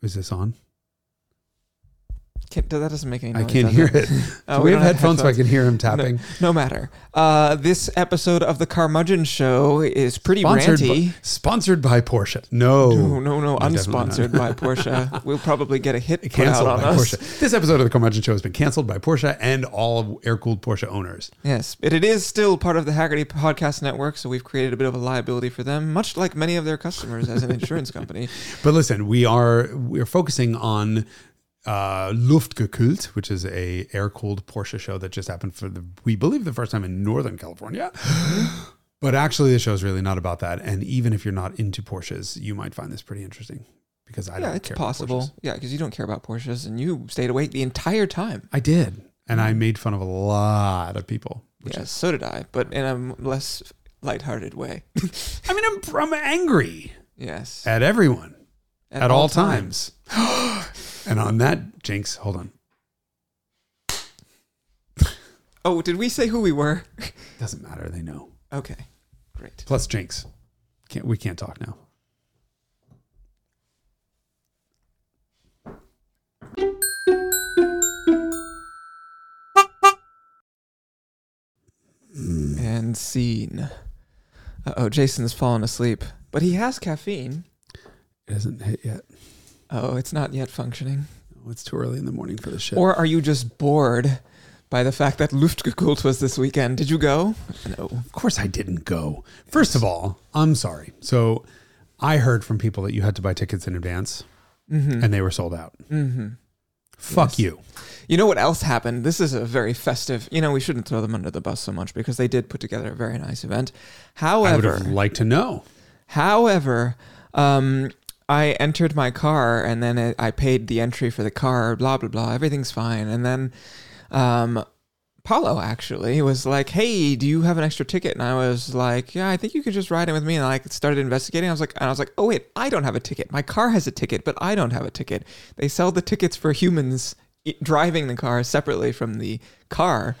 Is this on? Can't, that doesn't make any sense. I can't hear it? it. Oh, Do we have don't headphones so I can hear him tapping? No matter. Uh, this episode of the Carmudgeon Show is pretty Sponsored ranty. by, sponsored by Porsche. No. no, no, no, unsponsored by Porsche. We'll probably get a hit out Canceled on by us. Porsche. This episode of the Carmudgeon Show has been canceled by Porsche and all of air cooled Porsche owners. Yes, but it is still part of the Hagerty Podcast Network, so we've created a bit of a liability for them, much like many of their customers as an insurance company. But listen, we are we're focusing on uh, Luftgekühlt, which is a air cooled Porsche show that just happened for the we believe the first time in Northern California. but actually, the show is really not about that. And even if you're not into Porsches, you might find this pretty interesting because I yeah, don't it's care possible. Porsches. Yeah, because you don't care about Porsches, and you stayed awake the entire time. I did, and I made fun of a lot of people. Which yes, so did I, but in a less lighthearted way. I mean, I'm, I'm angry Yes, at everyone at, all, times. and on that, Jinx, hold on. Oh, did we say who we were? Doesn't matter. They know. Okay, great. Plus Jinx. Can't we can't talk now. And scene. Uh oh, Jason's fallen asleep, but he has caffeine. It hasn't hit yet. Oh, it's not yet functioning. Oh, it's too early in the morning for the shit. Or are you just bored by the fact that Luftgekühlt was this weekend? Did you go? No. of course I didn't go. First of all, I'm sorry. So I heard from people that you had to buy tickets in advance Mm-hmm. and they were sold out. mm-hmm. Fuck Yes. you. You know what else happened? This is a very festive. You know, we shouldn't throw them under the bus so much because they did put together a very nice event. However, I would have liked to know. However, um, I entered my car and then it, I paid the entry for the car. Blah blah blah. Everything's fine. And then, um, Paulo actually was like, "Hey, do you have an extra ticket?" And I was like, "Yeah, I think you could just ride in with me." And I started investigating. I was like, and I was like, "Oh wait, I don't have a ticket. My car has a ticket, but I don't have a ticket. They sell the tickets for humans driving the car separately from the car."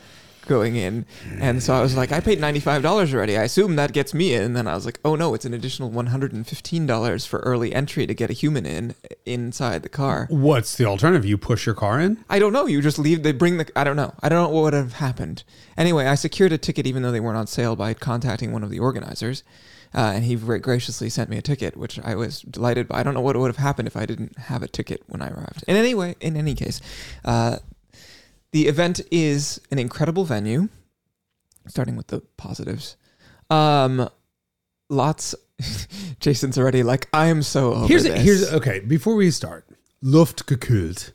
Going in and so i was like i paid $95 already i assume that gets me in and then i was like oh no it's an additional $115 for early entry to get a human in inside the car What's the alternative? You push your car in? I don't know. You just leave. They bring the. I don't know. I don't know what would have happened. Anyway, I secured a ticket even though they weren't on sale by contacting one of the organizers, uh, and he very graciously sent me a ticket, which I was delighted by. I don't know what would have happened if I didn't have a ticket when I arrived. In any way, in any case, uh, the event is an incredible venue. Starting with the positives, um, lots. Jason's already like I am so over here's this. here's okay. Before we start, Luftgekühlt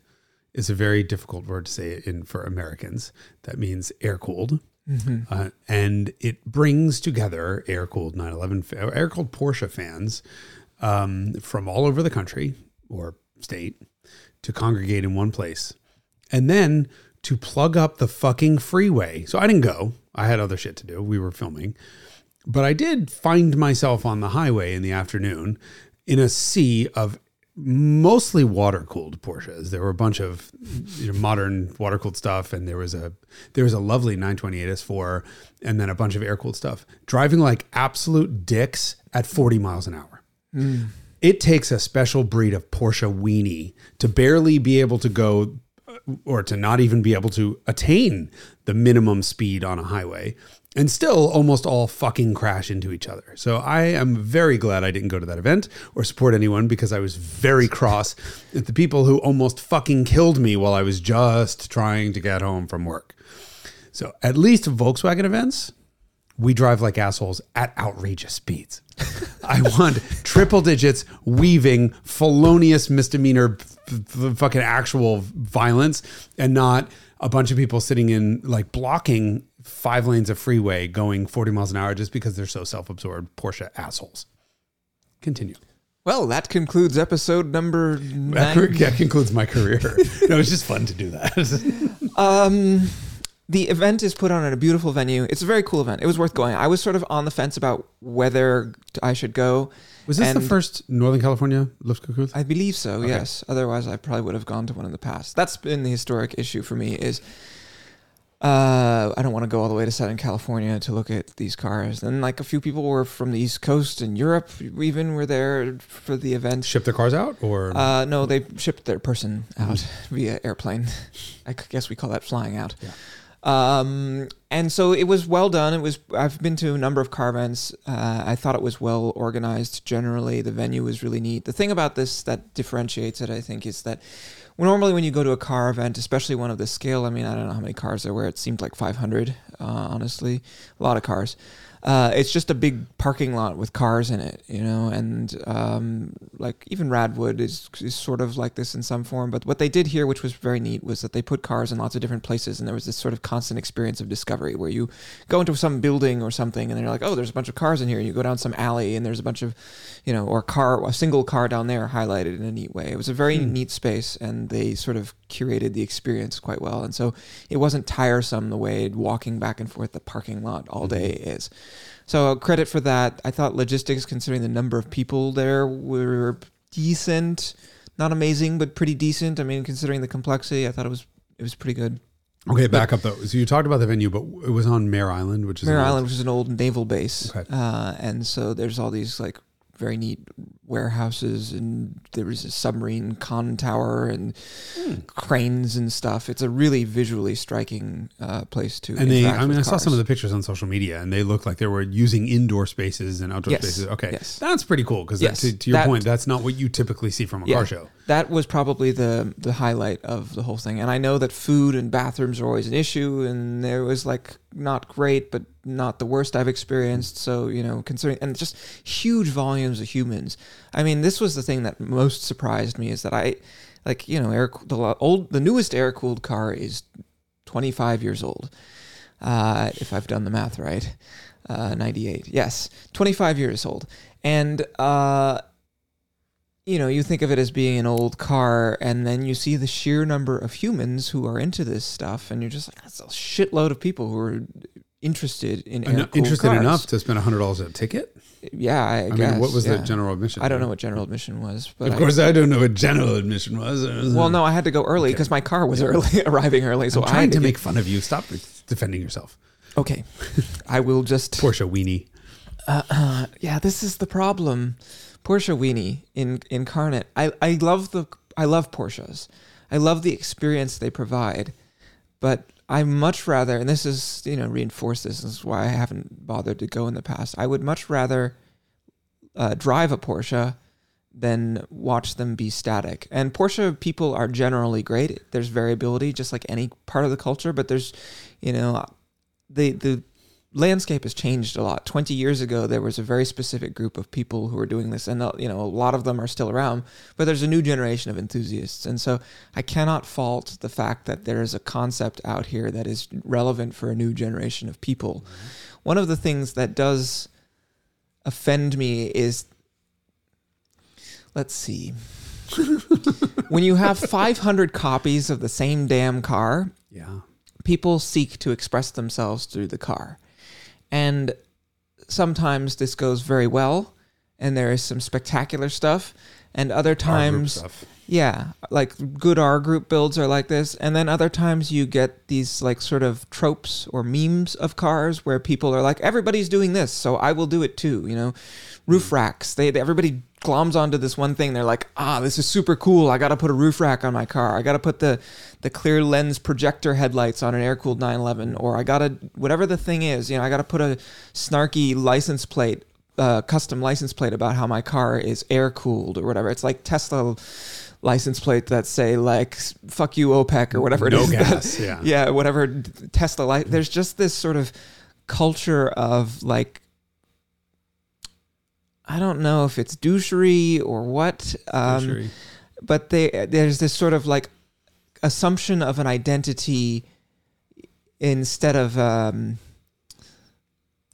is a very difficult word to say in for Americans. That means air cooled. Mhm. Uh, and it brings together air cooled 911, air cooled Porsche fans um, from all over the country or state to congregate in one place and then to plug up the fucking freeway. So I didn't go, I had other shit to do. We were filming, but I did find myself on the highway in the afternoon in a sea of mostly water cooled Porsches. There were a bunch of you know, modern water cooled stuff, and there was a there was a lovely 928 S4, and then a bunch of air cooled stuff. Driving like absolute dicks at 40 miles an hour. Hmm. It takes a special breed of Porsche weenie to barely be able to go or to not even be able to attain the minimum speed on a highway and still almost all fucking crash into each other. So I am very glad I didn't go to that event or support anyone because I was very cross at the people who almost fucking killed me while I was just trying to get home from work. So at least Volkswagen events, we drive like assholes at outrageous speeds. I want triple digits, weaving, felonious misdemeanor, f- f- fucking actual violence, and not a bunch of people sitting in like blocking five lanes of freeway going 40 miles an hour just because they're so self absorbed Porsche assholes. Continue. Well, that concludes episode number That, nine. that concludes my career. no, it's just fun to do that. Um, the event is put on at a beautiful venue. It's a very cool event. It was worth going. I was sort of on the fence about whether I should go. Was this the And- first Northern California Luftgekühlt? I believe so. Yes. Otherwise, I probably would have gone to one in the past. That's been the historic issue for me. Is uh, I don't want to go all the way to Southern California to look at these cars. And like a few people were from the East Coast and Europe, even were there for the event. Ship their cars out, or Uh, no, they shipped their person out via airplane. I guess we call that flying out. Yeah. Um, and so it was well done. It was. I've been to a number of car events. Uh, I thought it was well organized. Generally, the venue was really neat. The thing about this that differentiates it, I think, is that well, normally when you go to a car event, especially one of this scale, I mean, I don't know how many cars there were. It seemed like 500, uh, honestly, a lot of cars. Uh, it's just a big parking lot with cars in it, you know, and um, like even Radwood is, is sort of like this in some form. But what they did here, which was very neat, was that they put cars in lots of different places, and there was this sort of constant experience of discovery where you go into some building or something, and they're like, oh, there's a bunch of cars in here. You go down some alley, and there's a bunch of, you know, or car, a single car down there highlighted in a neat way. It was a very Hmm. neat space, and they sort of curated the experience quite well, and so it wasn't tiresome the way walking back and forth the parking lot all day is. So credit for that. I thought logistics, considering the number of people there, were decent. Not amazing, but pretty decent. I mean, considering the complexity, I thought it was it was pretty good. okay, back up though. So you talked about the venue, but it was on Mare Island, which is Mare an old- Island, which is an old naval base, Okay. uh, and so there's all these like very neat warehouses, and there was a submarine con tower and Hmm. cranes and stuff. It's a really visually striking uh, place to. And they, I mean, I saw some of the pictures on social media, and they look like they were using indoor spaces and outdoor Yes. spaces. Okay, Yes. that's pretty cool because Yes. to, to your That- point, that's not what you typically see from a Yeah. car show. that was probably the the highlight of the whole thing. And I know that food and bathrooms are always an issue, and there was like not great, but not the worst I've experienced. So you know, considering and just huge volumes of humans. I mean, this was the thing that most surprised me is that I, like you know, air the old the newest air cooled car is twenty five years old, uh, if I've done the math right. Uh, 98 yes 25 years old and uh you know, you think of it as being an old car, and then you see the sheer number of humans who are into this stuff, and you're just like, that's a shitload of people who are interested in interested cars. enough to spend hundred dollars a ticket. Yeah, I, I, guess. mean, what was yeah. the general admission? I don't know what general admission was, but Of I- course, I, don't know what general admission was. well, no, I had to go early because my car was early, arriving early. So I'm I trying to get- make fun of you. Stop defending yourself, Okay, I will just. Porsche weenie. Uh, uh, yeah, this is the problem. Porsche weenie in incarnate. I, I love the I love Porsches. I love the experience they provide, but I much rather, and this is you know reinforce this. This is why I haven't bothered to go in the past. I would much rather uh, drive a Porsche than watch them be static. And Porsche people are generally great. There's variability, just like any part of the culture, but there's, you know, the the landscape has changed a lot. 20 years ago, there was a very specific group of people who were doing this, and uh, you know, a lot of them are still around. But there's a new generation of enthusiasts, and so I cannot fault the fact that there is a concept out here that is relevant for a new generation of people. One of the things that does offend me is, let's see. when you have 500 copies of the same damn car, Yeah. people seek to express themselves through the car. And sometimes this goes very well, and there is some spectacular stuff. And other times, yeah, like good R Gruppe builds are like this. And then other times you get these like sort of tropes or memes of cars where people are like, everybody's doing this, so I will do it too. You know, roof racks. They everybody gloms onto this one thing. They're like, ah, this is super cool. I got to put a roof rack on my car. I got to put the the clear lens projector headlights on an air cooled 911, or I got to whatever the thing is. You know, I got to put a snarky license plate uh, custom license plate about how my car is air cooled or whatever. It's like Tesla license plate that say like "fuck you OPEC" or whatever it No is. that- gas, yeah. yeah, whatever Tesla. Li- There's just this sort of culture of like. I don't know if it's douchery or what, um, Douchery. but they there's this sort of like assumption of an identity instead of um,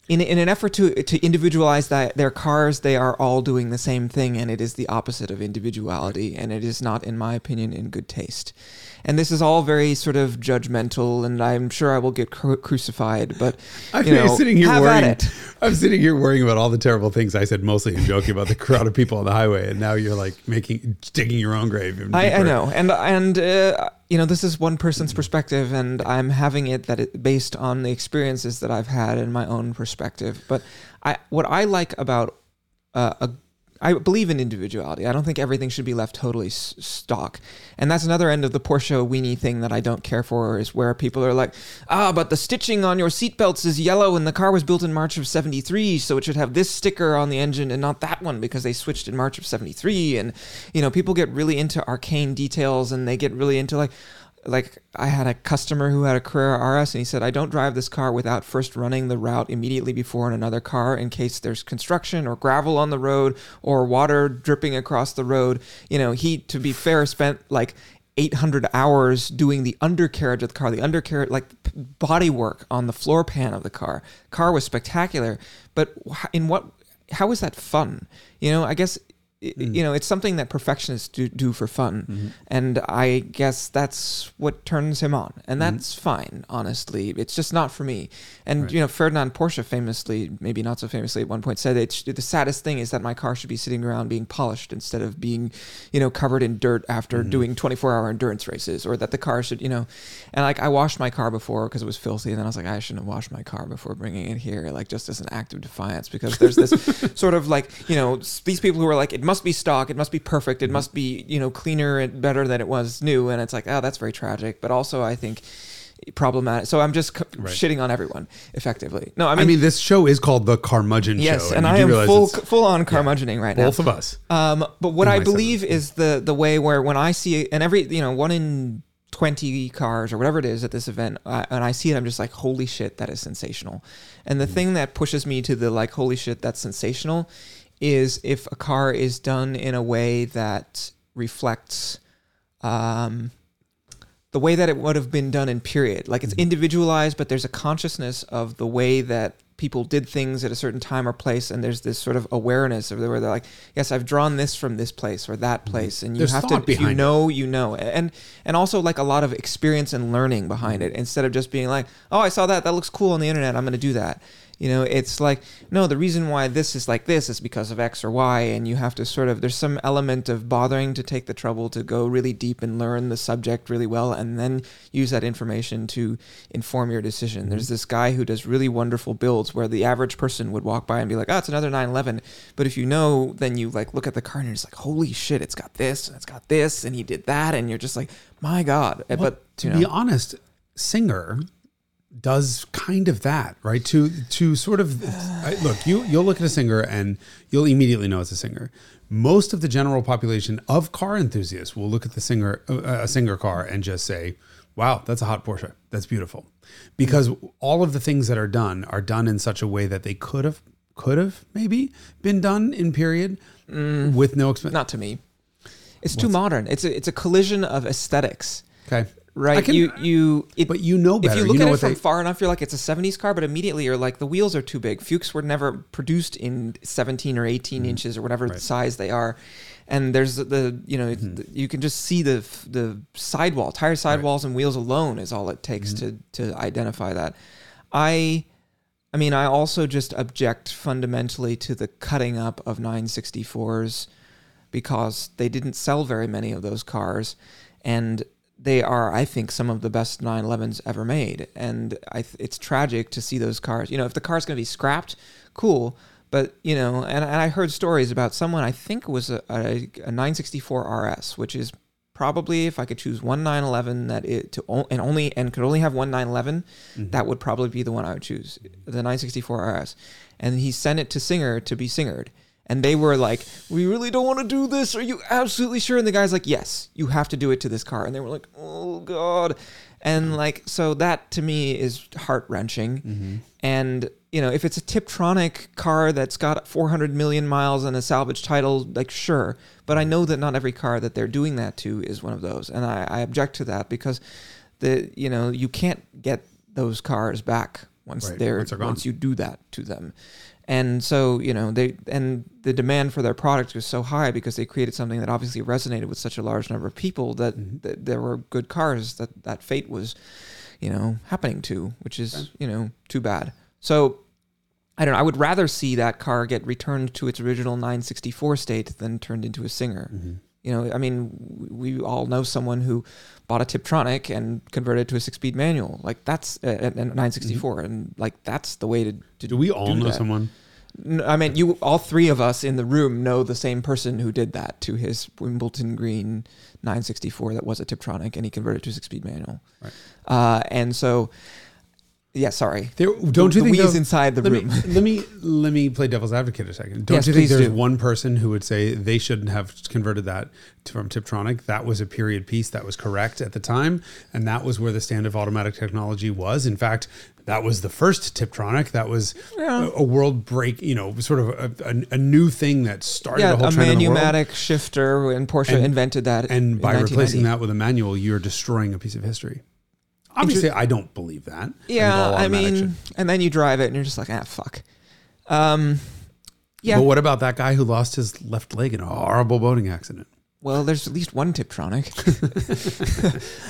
in in an effort to to individualize that their cars they are all doing the same thing and it is the opposite of individuality and it is not in my opinion in good taste and this is all very sort of judgmental and i'm sure i will get cru- crucified but I'm you know, sitting here worrying. I'm sitting here worrying about all the terrible things I said, mostly in joking about the crowd of people on the highway, and now you're like making digging your own grave. I, I know, and and uh, you know, this is one person's perspective, and I'm having it that it based on the experiences that I've had and my own perspective. But I, what I like about uh, a I believe in individuality. I don't think everything should be left totally stock. And that's another end of the Porsche weenie thing that I don't care for is where people are like, ah, but the stitching on your seatbelts is yellow and the car was built in March of 73, so it should have this sticker on the engine and not that one because they switched in March of 73. And, you know, people get really into arcane details and they get really into like, like I had a customer who had a Carrera RS and he said I don't drive this car without first running the route immediately before in another car in case there's construction or gravel on the road or water dripping across the road. You know, he to be fair spent like 800 hours doing the undercarriage of the car, the undercarriage like body work on the floor pan of the car. Car was spectacular, but in what how is that fun? You know, I guess Mm. you know, it's something that perfectionists do, do for fun. Mm-hmm. And I guess that's what turns him on. Mm-hmm. And that's fine, honestly. It's just not for me. And, Right. you know, Ferdinand Porsche famously, maybe not so famously at one point, said the saddest thing is that my car should be sitting around being polished instead of being, you know, covered in dirt after Mm-hmm. doing 24 hour endurance races or that the car should, you know, and like I washed my car before because it was filthy. And then I was like, I shouldn't have washed my car before bringing it here, like just as an act of defiance because there's this sort of like, you know, these people who are like, it must be stock, it must be perfect, it must be, you know, cleaner and better than it was new. And it's like, oh, that's very tragic. But also, I think problematic. So I'm just c- Right. shitting on everyone effectively. No, I mean, I mean, this show is called the Carmudgeon yes, Show. and you I am full full on curmudgeoning right now. both of us. Um, but what In I believe is the the way where when I see and every you know one in twenty cars or whatever it is at this event, uh, and I see it, I'm just like, holy shit, that is sensational. And the Mm-hmm. thing that pushes me to the like, holy shit, that's sensational, is if a car is done in a way that reflects. Um, the way that it would have been done in period. Like it's mm-hmm. individualized, but there's a consciousness of the way that people did things at a certain time or place, and there's this sort of awareness of where they're like, yes, I've drawn this from this place or that mm-hmm. place, and you There's have to, if you behind it. know, you know, and and also like a lot of experience and learning behind mm-hmm. it, instead of just being like, oh, I saw that, that looks cool on the internet, I'm going to do that. You know, it's like, no, the reason why this is like this is because of X or Y. And you have to sort of, there's some element of bothering to take the trouble to go really deep and learn the subject really well and then use that information to inform your decision. There's mm-hmm. this guy who does really wonderful builds where the average person would walk by and be like, oh, it's another 911. But if you know, then you like look at the car and you're just like, holy shit, it's got this and it's got this and he did that. And you're just like, my God. Eh, well, but, to you be honest, Singer does kind of that, right? To to sort of look, you you'll look at a singer and you'll immediately know it's a singer. Most of the general population of car enthusiasts will look at the singer uh, a singer car and just say, "Wow, that's a hot Porsche. That's beautiful." Because all of the things that are done are done in such a way that they could have could have maybe been done in period with no expense. not to me. It's too modern. It's a, it's a collision of aesthetics. Okay. Right. Can- you you it, But you know better. if you look know at it from they- far enough, you're like it's a '70s car, but immediately you're like the wheels are too big. Fuchs were never produced in 17 or 18 inches or whatever Mm-hmm. Right. size they are, and there's the, you know Mm-hmm. you can just see the the sidewall, tire sidewalls and wheels alone is all it takes Mm-hmm. to to identify that. I. I mean, I also just object fundamentally to the cutting up of 964s because they didn't sell very many of those cars, and they are, I think, some of the best 911s ever made. And I, th- it's tragic to see those cars. You know, if the car's going to be scrapped, cool. But you know, and, and I heard stories about someone I think it was a, a, a 964 RS, which is probably if I could choose one 911 that it to and only and could only have one 911, mm-hmm. that would probably be the one I would choose, the 964 RS. And he sent it to Singer to be singered. And they were like, "We really don't want to do this. Are you absolutely sure?" And the guy's like, "Yes, you have to do it to this car." And they were like, "Oh God," and like so that to me is heart wrenching. Mm-hmm. And you know, if it's a Tiptronic car that's got 400 million miles and a salvage title, like sure, but I know that not every car that they're doing that to is one of those, and I, I object to that because the you know you can't get those cars back once Right, they're once they're once you do that to them. And so, you know, they and the demand for their product was so high because they created something that obviously resonated with such a large number of people that, Mm-hmm. that there were good cars that that fate was, you know, happening to, which is, you know, too bad. So I don't know. I would rather see that car get returned to its original 964 state than turned into a singer. Mm-hmm. You know, I mean, we all know someone who bought a Tiptronic and converted to a six-speed manual. Like that's a, a 964, and like that's the way to. to Mm-hmm. Do we all do know that. someone? No, I mean, you all three of us in the room know the same person who did that to his Wimbledon Green 964 that was a Tiptronic, and he converted to a six-speed manual. Right. Uh, and so, yeah, sorry. There, don't the, you think the though- inside the let room? Me, let me let me play devil's advocate a second. Don't Yes, you think there's do. one person who would say they shouldn't have converted that to, from Tiptronic? That was a period piece that was correct at the time, and that was where the stand of automatic technology was. In fact, that was the first Tiptronic. That was Yeah. a, a world break. You know, sort of a, a, a new thing that started yeah, a whole a trend in the world. manumatic shifter, and Porsche And- invented that. And in by replacing that with a manual, you're destroying a piece of history. Obviously, I don't believe that. Yeah, I mean, should- and then you drive it, and you're just like, ah, fuck. Um, yeah. But what about that guy who lost his left leg in a horrible boating accident? Well, there's at least one Tiptronic.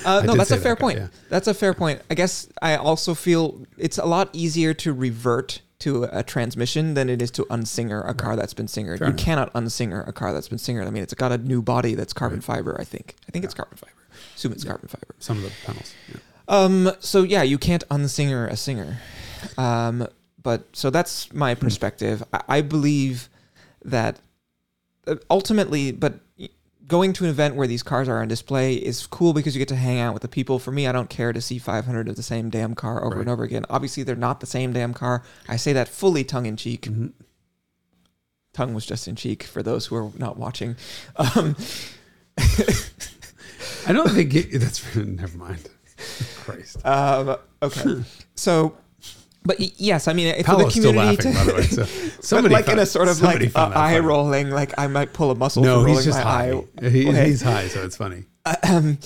uh, no, that's a fair that guy, point. yeah. That's a fair point. I guess I also feel it's a lot easier to revert to a transmission than it is to unsinger a car that's been singered. Fair you enough. cannot unsinger a car that's been singered. I mean, it's got a new body that's carbon Right. fiber. I think. I think it's carbon fiber. Assume it's carbon fiber. Some of the panels. Um. So yeah, you can't unsinger a singer. Um. But so that's my Hmm. perspective. I, I believe that uh, ultimately, but going to an event where these cars are on display is cool because you get to hang out with the people. For me, I don't care to see 500 of the same damn car over Right. and over again. Obviously, they're not the same damn car. I say that fully tongue in cheek. Mhm. Tongue was just in cheek for those who are not watching. Um, I don't think it, that's never mind. Christ. um, okay, so. But yes, I mean, for the Paolo's still community laughing, by the way. So somebody like in found- a sort of somebody like uh, that eye funny. rolling, like I might pull a muscle. No, for he's rolling just my high. eye. He- Okay. He's high, so it's funny. um,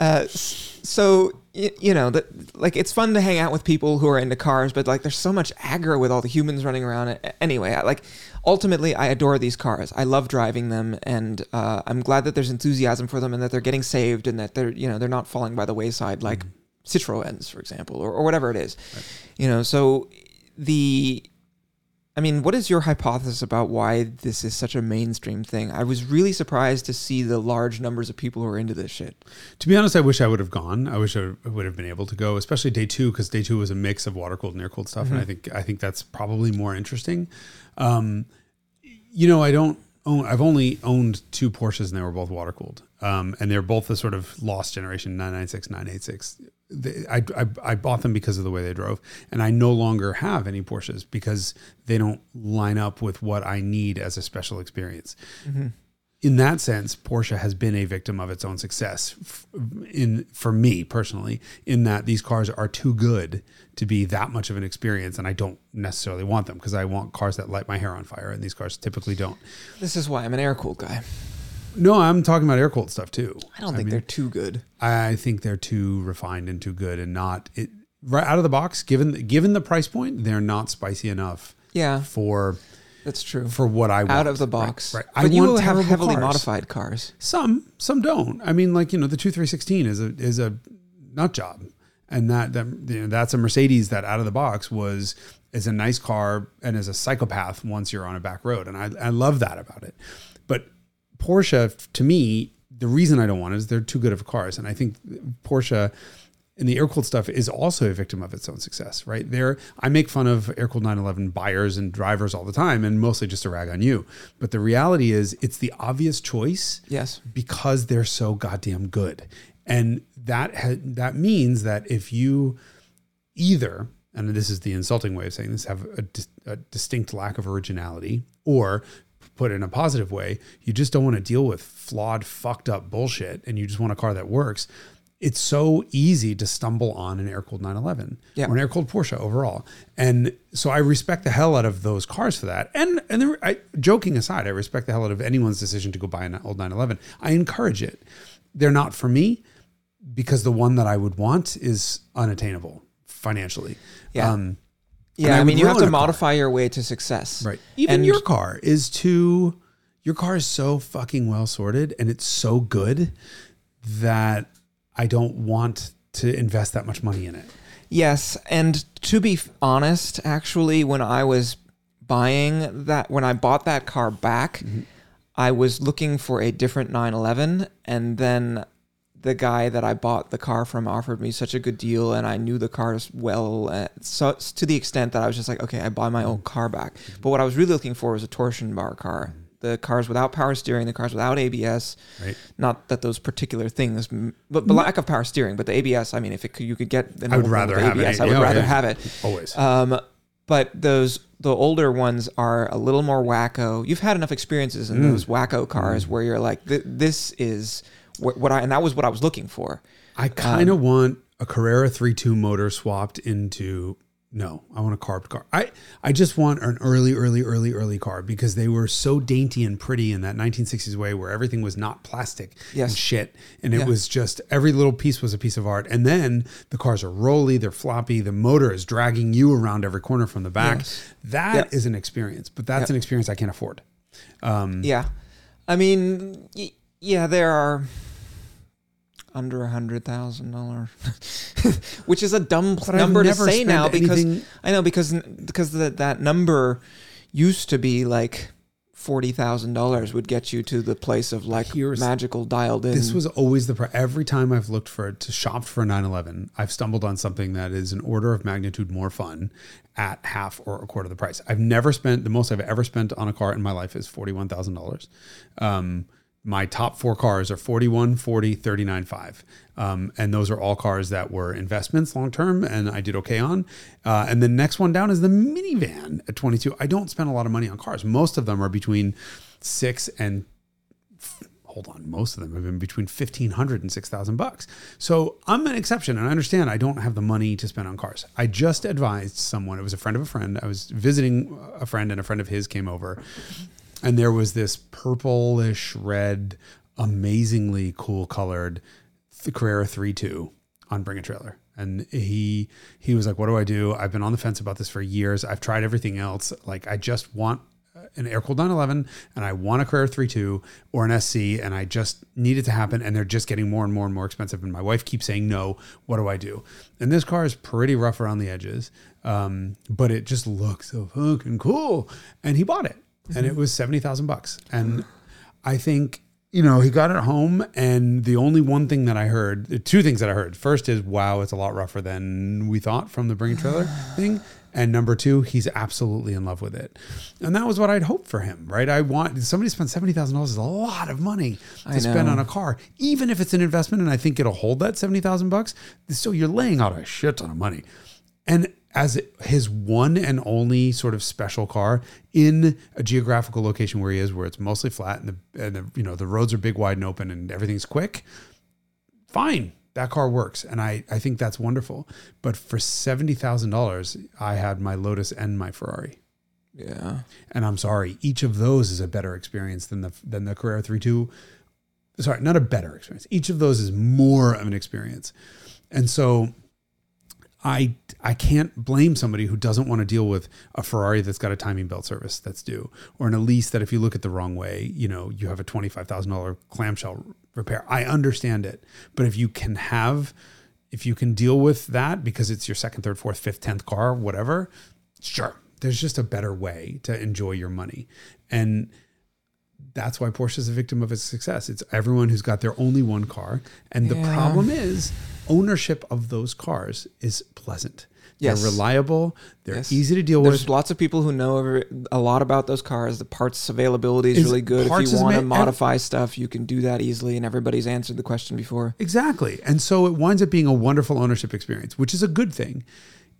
uh, so y- you know that like it's fun to hang out with people who are into cars, but like there's so much aggro with all the humans running around. Anyway, I, like ultimately, I adore these cars. I love driving them, and uh, I'm glad that there's enthusiasm for them and that they're getting saved and that they're you know they're not falling by the wayside like Citroens, for example, or, or whatever it is. Right. You know, so the I mean, what is your hypothesis about why this is such a mainstream thing? I was really surprised to see the large numbers of people who are into this shit. To be honest, I wish I would have gone. I wish I would have been able to go, especially day two, because day two was a mix of water cooled and air cooled stuff, and I think I think that's probably more interesting. Um, you know, I don't own. I've only owned two Porsches, and they were both water cooled, um, and they're both the sort of lost generation 996, 986. They, I, I I bought them because of the way they drove, and I no longer have any Porsches because they don't line up with what I need as a special experience mm-hmm. in that sense, Porsche has been a victim of its own success. f- In for me personally, in that these cars are too good to be that much of an experience, and I don't necessarily want them because I want cars that light my hair on fire, and these cars typically don't. This is why I'm an air cooled guy. No, I'm talking about air cooled stuff too. I don't think mean, they're too good. I think they're too refined and too good, and not it right out of the box. Given given the price point, they're not spicy enough Yeah, for that's true. for what I want. Out of the box. Right. right. But I you want have heavily cars. modified cars. Some, some don't. I mean, like you know, the two three sixteen is a is a nut job, and that that you know, that's a Mercedes that out of the box was is a nice car and is a psychopath once you're on a back road, and I I love that about it. Porsche, to me, the reason I don't want it is they're too good of cars, and I think Porsche. And the air cooled stuff is also a victim of its own success, right? There, I make fun of air cooled 911 buyers and drivers all the time, and mostly just to rag on you. But the reality is, it's the obvious choice Yes. because they're so goddamn good. And that ha- that means that if you either, and this is the insulting way of saying this, have a, dis- a distinct lack of originality, or put in a positive way, you just don't want to deal with flawed, fucked up bullshit, and you just want a car that works. It's so easy to stumble on an air cooled 911 Yeah. or an air cooled Porsche overall, and so I respect the hell out of those cars for that. And and there, I, joking aside, I respect the hell out of anyone's decision to go buy an old 911. I encourage it. They're not for me because the one that I would want is unattainable financially. Yeah. Um, Yeah, I I, mean, you have to a car. modify your way to success. right. Even And- your car is too. Your car is so fucking well sorted, and it's so good that I don't want to invest that much money in it. Yes, and to be honest, actually, when I was buying that, when I bought that car back, Mm-hmm. I was looking for a different 911, and then the guy that I bought the car from offered me such a good deal, and I knew the cars well, uh, so to the extent that I was just like, okay, I buy my own car back. But what I was really looking for was a torsion bar car. The cars without power steering, the cars without ABS. Right. Not that those particular things, but, but lack of power steering. But the ABS, I mean, if it could, you could get, an I would rather have ABS, it. I would Oh, rather yeah. have it. Always. Um, but those the older ones are a little more wacko. You've had enough experiences in Mm. those wacko cars where you're like, "Th- this is what, what I and that was what I was looking for. I kind of want a Carrera 3.2 motor swapped into no, I want a carved car. I I just want an early, early, early, early car because they were so dainty and pretty in that 1960s way where everything was not plastic Yes. and shit, and it Yeah. was just every little piece was a piece of art. And then the cars are rolly, they're floppy, the motor is dragging you around every corner from the back. Yes. That is Yeah. an experience, but that's Yeah. an experience I can't afford. Um, Yeah, I mean, y- yeah, there are under a hundred thousand dollars, which is a dumb But number to say now because anything- I know because because that that number used to be like. Forty thousand dollars would get you to the place of like Here's- magical dialed in. This was always the every time I've looked for to shopped for a 911, I've stumbled on something that is an order of magnitude more fun at half or a quarter of the price. I've never spent the most I've ever spent on a car in my life is forty one thousand dollars. Um, My top four cars are 41, 40, 39, 5. Um, and those are all cars that were investments long term and I did okay on. Uh, and the next one down is the minivan at 22. I don't spend a lot of money on cars. Most of them are between six and hold on, most of them have been between fifteen hundred and six thousand bucks. So I'm an exception, and I understand I don't have the money to spend on cars. I just advised someone; it was a friend of a friend. I was visiting a friend, and a friend of his came over, and there was this purplish red, amazingly cool colored Carrera three two on Bring a Trailer. And he he was like, "What do I do? I've been on the fence about this for years. I've tried everything else. Like, I just want an air cooled 911 and I want a Carrera 3.2 or an SC and I just need it to happen and they're just getting more and more and more expensive and my wife keeps saying no what do I do and this car is pretty rough around the edges um, but it just looks so fucking cool and he bought it Mm-hmm. and it was 70,000 bucks and I think you know he got it home and the only one thing that I heard the two things that I heard first is wow it's a lot rougher than we thought from the bring trailer thing and number two, he's absolutely in love with it. And that was what I'd hoped for him, right? I want somebody to spend $70,000 is a lot of money to spend on a car, even if it's an investment and I think it'll hold that 70,000 bucks. So you're laying out a shit ton of money. And as his one and only sort of special car in a geographical location where he is, where it's mostly flat and the, and the you know the roads are big, wide, and open, and everything's quick, fine. That car works. And i i think that's wonderful. But for $70000 i had my lotus and my ferrari. Yeah. and i'm sorry each of those is a better experience than the than the carrera 32 sorry not a better experience. Each of those is more of an experience. And so I I can't blame somebody who doesn't want to deal with a Ferrari that's got a timing belt service that's due, or an Elise that if you look at the wrong way, you know you have a twenty five thousand dollar clamshell repair. I understand it, but if you can have, if you can deal with that because it's your second, third, fourth, fifth, tenth car, whatever, sure. There's just a better way to enjoy your money, and that's why Porsche is a victim of its success. It's everyone who's got their only one car. And the Yeah. problem is ownership of those cars is pleasant. Yes. They're reliable. They're Yes. easy to deal There's with. There's lots of people who know a lot about those cars. The parts availability is Is- really good. If you want to modify stuff, you can do that easily, and everybody's answered the question before. Exactly. And so it winds up being a wonderful ownership experience, which is a good thing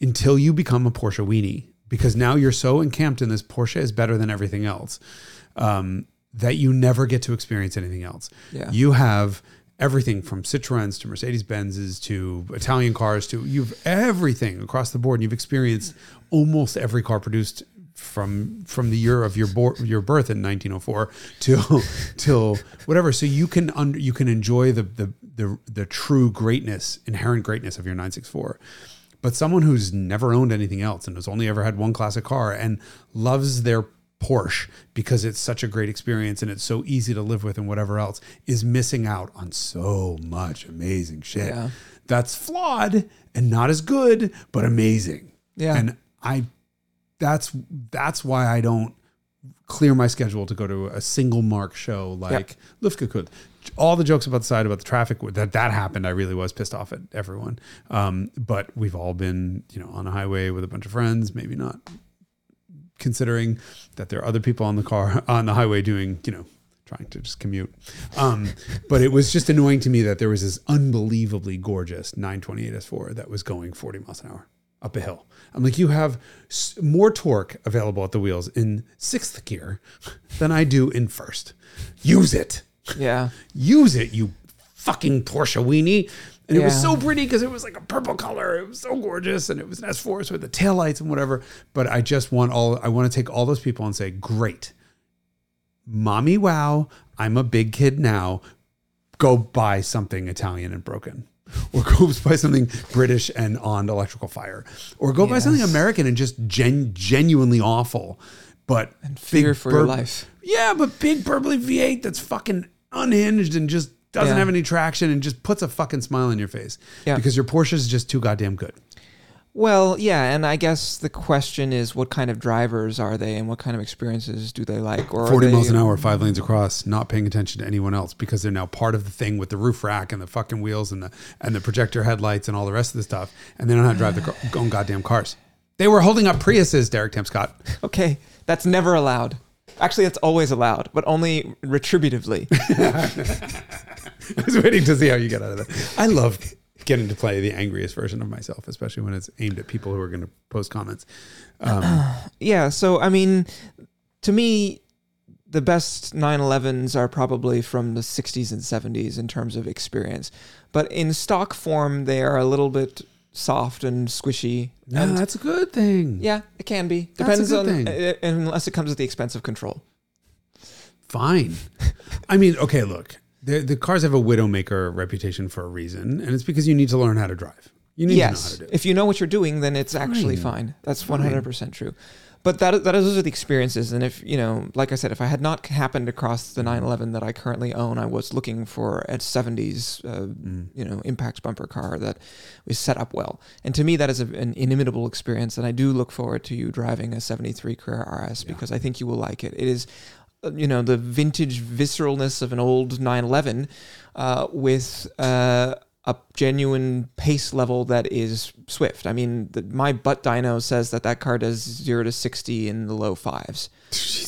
until you become a Porsche weenie because now you're so encamped in this Porsche is better than everything else um, that you never get to experience anything else. Yeah. You have everything from Citroens to Mercedes Benzes to Italian cars to you've everything across the board. And you've experienced almost every car produced from from the year of your bo- your birth in 1904 till till whatever. So you can under, you can enjoy the, the the the true greatness, inherent greatness of your 964. But someone who's never owned anything else and has only ever had one classic car and loves their Porsche because it's such a great experience and it's so easy to live with and whatever else is missing out on so much amazing shit. Yeah. That's flawed and not as good, but amazing. Yeah. And I that's that's why I don't clear my schedule to go to a single mark show like Luftgekühlt. All the jokes about the side about the traffic that that happened, I really was pissed off at everyone. Um, but we've all been, you know, on a highway with a bunch of friends, maybe not considering that there are other people on the car on the highway doing, you know, trying to just commute. Um, but it was just annoying to me that there was this unbelievably gorgeous 928S4 that was going 40 miles an hour up a hill. I'm like, you have s- more torque available at the wheels in sixth gear than I do in first. Use it. Yeah. Use it, you fucking Porsche weenie. And it was so pretty because it was like a purple color. It was so gorgeous, and it was an S4 so with the taillights and whatever. But I just want all. I want to take all those people and say, "Great, mommy, wow! I'm a big kid now. Go buy something Italian and broken, or go buy something British and on electrical fire, or go buy something American and just gen- genuinely awful, but And fear for your life. yeah, but big burbly V8 that's fucking unhinged and just doesn't Yeah. have any traction and just puts a fucking smile on your face. Yeah. Because your Porsche is just too goddamn good. Well, yeah, and I guess the question is, what kind of drivers are they, and what kind of experiences do they like? Or 40 they- miles an hour, five lanes across, not paying attention to anyone else because they're now part of the thing with the roof rack and the fucking wheels and the and the projector headlights and all the rest of the stuff. And they don't know how to drive their own goddamn cars. They were holding up Priuses, Derek Tim Scott. Okay, that's never allowed. Actually, that's always allowed, but only retributively. I was waiting to see how you get out of that. I love getting to play the angriest version of myself, especially when it's aimed at people who are going to post comments. Um, yeah, so I mean, to me, the best 911s are probably from the 60s and 70s in terms of experience. But in stock form, they are a little bit soft and squishy. no, and that's a good thing. yeah, it can be. Depends on, thing. uh, unless it comes at the expense of control. Fine. I mean, okay, look, the, the cars have a widowmaker reputation for a reason, and it's because you need to learn how to drive. You need yes, to know how to do it. if you know what you're doing, then it's actually Fine. fine. That's 100% true. But that, that those are the experiences. And if, you know, like I said, if I had not happened across the 911 that I currently own, I was looking for a 70s, uh, Mm. you know, impact bumper car that was set up well. And to me, that is a, an inimitable experience. And I do look forward to you driving a 73 Carrera RS because I think you will like it. It is, you know, the vintage visceralness of an old 911 uh, with uh, a genuine pace level that is swift. I mean, the, my butt dyno says that that car does zero to 60 in the low fives.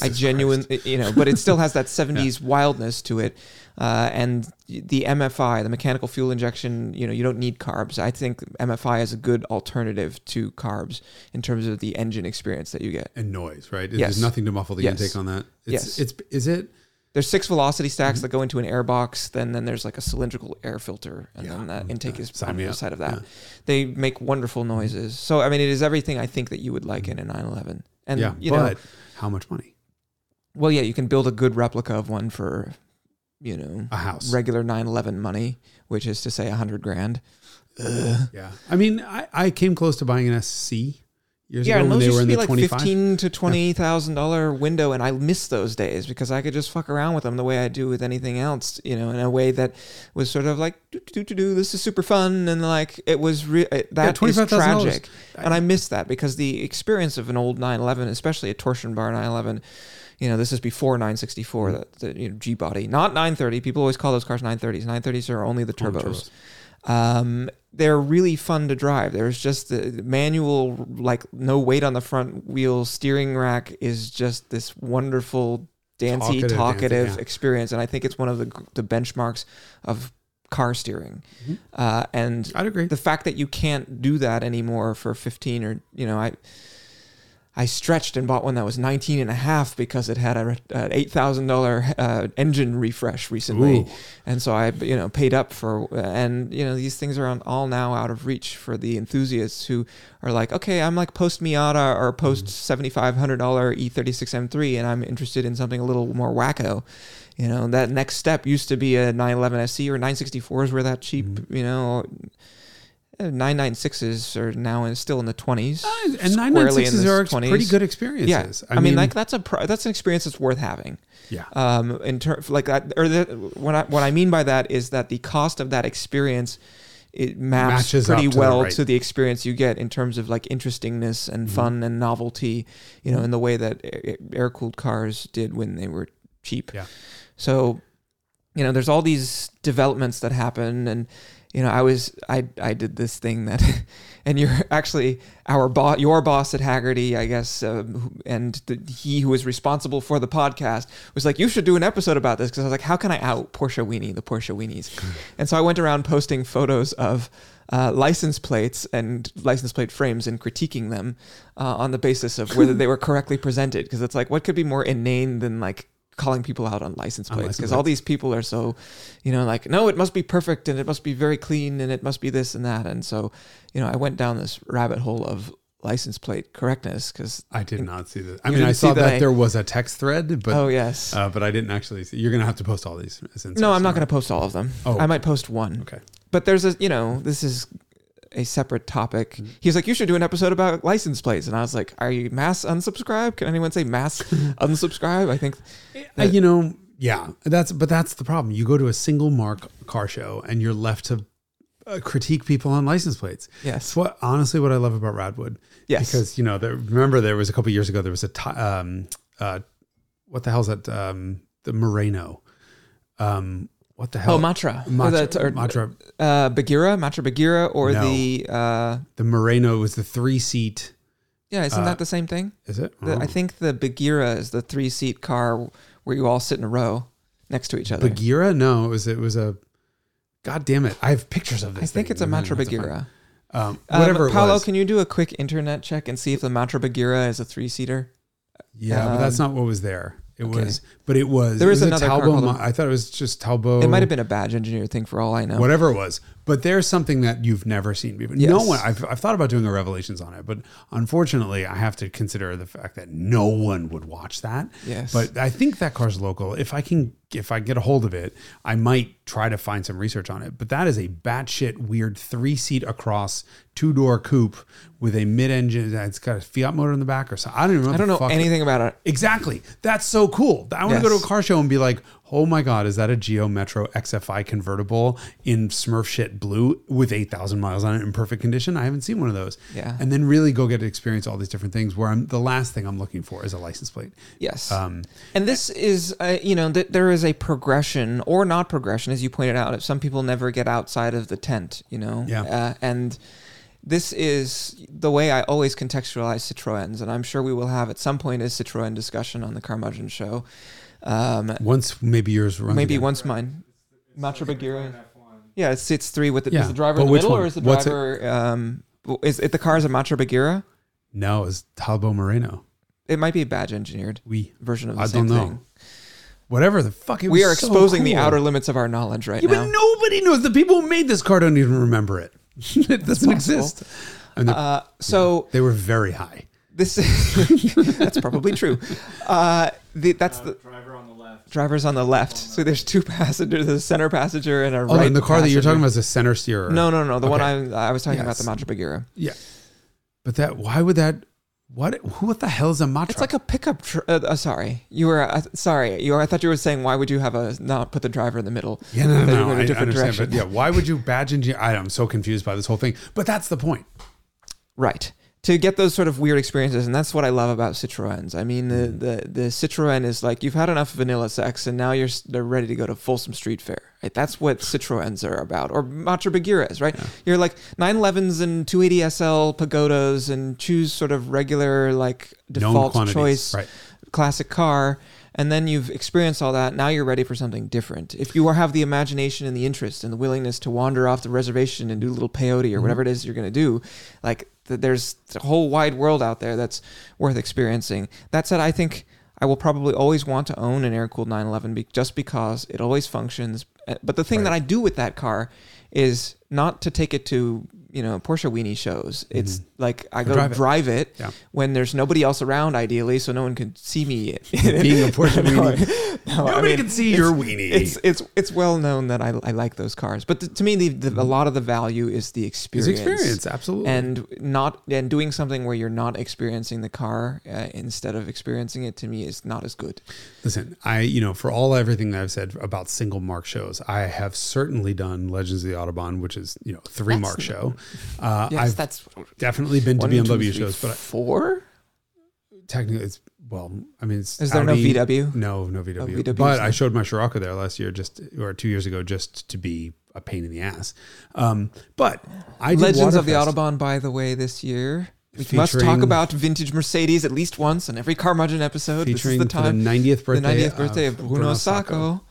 I genuinely, you know, but it still has that 70s wildness to it. Uh, and the MFI, the mechanical fuel injection, you know, you don't need carbs. I think MFI is a good alternative to carbs in terms of the engine experience that you get. And noise, right? Yes. There's nothing to muffle the Yes. intake on that. It's, Yes. It's, is it? There's six velocity Mm-hmm. stacks that go into an air box. Then then there's like a cylindrical air filter, and Yeah. then that intake Uh, is sign on the other side of that. Yeah. They make wonderful noises. So I mean, it is everything I think that you would like in a 911. And yeah. you but know, how much money? well, yeah, you can build a good replica of one for, you know, A house. regular 911 money, which is to say a hundred grand. Yeah. I mean, I, I came close to buying an SC years Yeah, ago and when those they used were to in be the like 25. fifteen to twenty thousand dollar window, and I miss those days because I could just fuck around with them the way I do with anything else, you know, in a way that was sort of like do do do do. This is super fun, and like it was re- it, that is $25,000. tragic, and I miss that because the experience of an old 911, especially a torsion bar 911. You know, this is before 964, Mm-hmm. the, the you know, G body, not 930. People always call those cars 930s. 930s are only the Only turbos um, they're really fun to drive. There's just the manual, like no weight on the front wheel steering rack is just this wonderful, dancy, Talkative, talkative, yeah. experience, and I think it's one of the the benchmarks of car steering. Mhm. Uh, and I'd agree. the fact that you can't do that anymore for 15 or you know, I. I stretched and bought one that was 19 and a half because it had a, a $8,000 uh, engine refresh recently Ooh. and so I, you know, paid up for, uh, and you know, these things are on, all now out of reach for the enthusiasts who are like, okay, I'm like post Miata or post mm-hmm. seventy five hundred dollar E36 M3, and I'm interested in something a little more wacko. You know, that next step used to be a 911 SC or 964s were that cheap. Mm-hmm. You know. 996s are now in, still in the 20s. and squarely in 996s are 20s. pretty good experiences. Yeah, I, mean, like that's a that's an experience that's worth having yeah. um, in terms like that, or the, what I what I mean by that is that the cost of that experience it maps Matches pretty to the well right. to the experience you get in terms of like interestingness and Mhm. fun and novelty. You know, in the way that air cooled cars did when they were cheap. Yeah. So, you know, there's all these developments that happen, and you know, I was I I did this thing that, and you're actually our boss, your boss at Hagerty, I guess, uh, and the, he who was responsible for the podcast was like, you should do an episode about this because I was like, how can I out Porsche Weenie, the Porsche Weenies, and so I went around posting photos of. Uh, license plates and license plate frames and critiquing them uh, on the basis of whether they were correctly presented because it's like what could be more inane than like calling people out on license plates because all these people are so you know like no it must be perfect and it must be very clean and it must be this and that and so you know i went down this rabbit hole of license plate correctness because I did not see this. I mean, I saw that that, I- there was a text thread, but oh yes uh, but I didn't actually see. You're gonna have to post all these. No i'm not going to post all of them Oh, i might post one Okay. but there's a you know this is a separate topic Mm-hmm. he's like you should do an episode about license plates and i was like are you mass unsubscribe can anyone say mass unsubscribe i think Uh, you know, yeah, that's but that's the problem. You go to a single mark car show and you're left to uh, critique people on license plates. yes It's what honestly what I love about Radwood. yes Because you know, there, remember there was a couple years ago there was a um uh what the hell's that um the Murena um what the hell oh matra Matra, or, Matra- uh Bagheera, Matra Bagheera, or No. the uh the Murena was the three seat. yeah, isn't Uh, that the same thing? Is it? The, Oh. I think the Bagheera is the three seat car where you all sit in a row next to each other. Bagheera? No, it was it was a. God damn it! I have pictures of this. I think thing. it's a Matra Bagheera. Um, Um, whatever it Paolo, can you do a quick internet check and see if the Matra Bagheera is a three seater? yeah, but that's um, not what was there. It okay. was, but it was. There it is was a another Talbot. mo- I thought it was just Talbot. It might have been a badge engineer thing for all I know. whatever it was. But there's something that you've never seen before. No one. I've, I've thought about doing a revelations on it, but unfortunately, I have to consider the fact that no one would watch that. Yes. But I think that car's local. If I can, if I get a hold of it, I might try to find some research on it. But that is a batshit weird three seat across two door coupe with a mid engine. It's got a Fiat motor in the back or something. I don't even know. I don't know anything about it. Exactly. That's so cool. I want to go to a car show and be like, oh my God, is that a Geo Metro XFI convertible in Smurf shit blue with 8,000 miles on it in perfect condition? I haven't seen one of those. Yeah. And then really go get to experience all these different things where I'm the last thing I'm looking for is a license plate. Yes. Um, And this is, uh, you know, that there is a progression or not progression, as you pointed out. If some people never get outside of the tent, you know, Yeah. Uh, and this is the way I always contextualize Citroens, and I'm sure we will have at some point a Citroen discussion on the Carmudgeon show. Um, once maybe yours runs. maybe again. once mine, Matra Bagheera. Yeah, it's it's three with the, Yeah, is the driver but in the middle, one? or is the What's it? driver? Um, is it the car is a Matra Bagheera? No, it's Talbo Murena. It might be a badge engineered We, version of the I same don't know. thing. whatever the fuck. It We was are so exposing the outer limits of our knowledge right Yeah, now. but nobody knows. The people who made this car don't even remember it. it doesn't possible. exist. And Uh, so they were very high. This that's probably true. Uh, the, that's the driver on the left. driver's on the left. So there's two passengers, there's a center passenger and a Oh, right. and the car that you're talking passenger. about is a center steerer. No, no, no. The one Okay. I I was talking Yes. about the Matra Bagheera. Yeah. But that, why would that, what, who, what the hell is a Matra? It's like a pickup. Tr- uh, uh, sorry, you were uh, sorry. You were, I thought you were saying why would you have a not put the driver in the middle? yeah, no, That no, you no, went a I different understand. direction. But yeah, why would you badge engineer? I, I'm so confused by this whole thing. But that's the point. Right. To get those sort of weird experiences, and that's what I love about Citroens. I mean, the Mm. the, the Citroen is like you've had enough vanilla sex, and now you're they're ready to go to Folsom Street Fair. Right? That's what Citroens are about, or Matra Bagheeras, right? You're like 911s and 280 SL pagodas, and choose sort of regular like default choice Right. classic car and then you've experienced all that now you're ready for something different if you are, have the imagination and the interest and the willingness to wander off the reservation and do a little peyote or whatever it is you're going to do like there's a whole wide world out there that's worth experiencing. That said i think i will probably always want to own an air-cooled 911 be- just because it always functions. Uh, but the thing that i do with that car is not to take it to you know Porsche weenie shows. It's like I go drive drive it. it, Yeah. when there's nobody else around, ideally, so no one can see me. Being a Porsche No, weenie. no, I Nobody mean, can see it's- your weenie. It's it's it's well known that I, I like those cars, but th- to me, the, the, a lot of the value is the It's experience. experience, absolutely. And not and doing something where you're not experiencing the car uh, instead of experiencing it to me is not as good. Listen, I you know for all everything that I've said about single mark shows, I have certainly done Legends of the Autobahn, which which is you know three That's mark show. Uh, Yes, I've that's definitely been to BMW shows, but I, four. technically it's well, I mean, it's Is there Audi- no VW? No, no VW. VW but I showed my Scirocco there last year, just or two years ago, just to be a pain in the ass. Um, but I did Legends of the Waterfest. Autobahn, by the way, this year. We must talk about vintage Mercedes at least once on every Carmudgeon episode. This is featuring the time. the 90th birthday, the 90th birthday of, Bruno, Sacco. Sacco.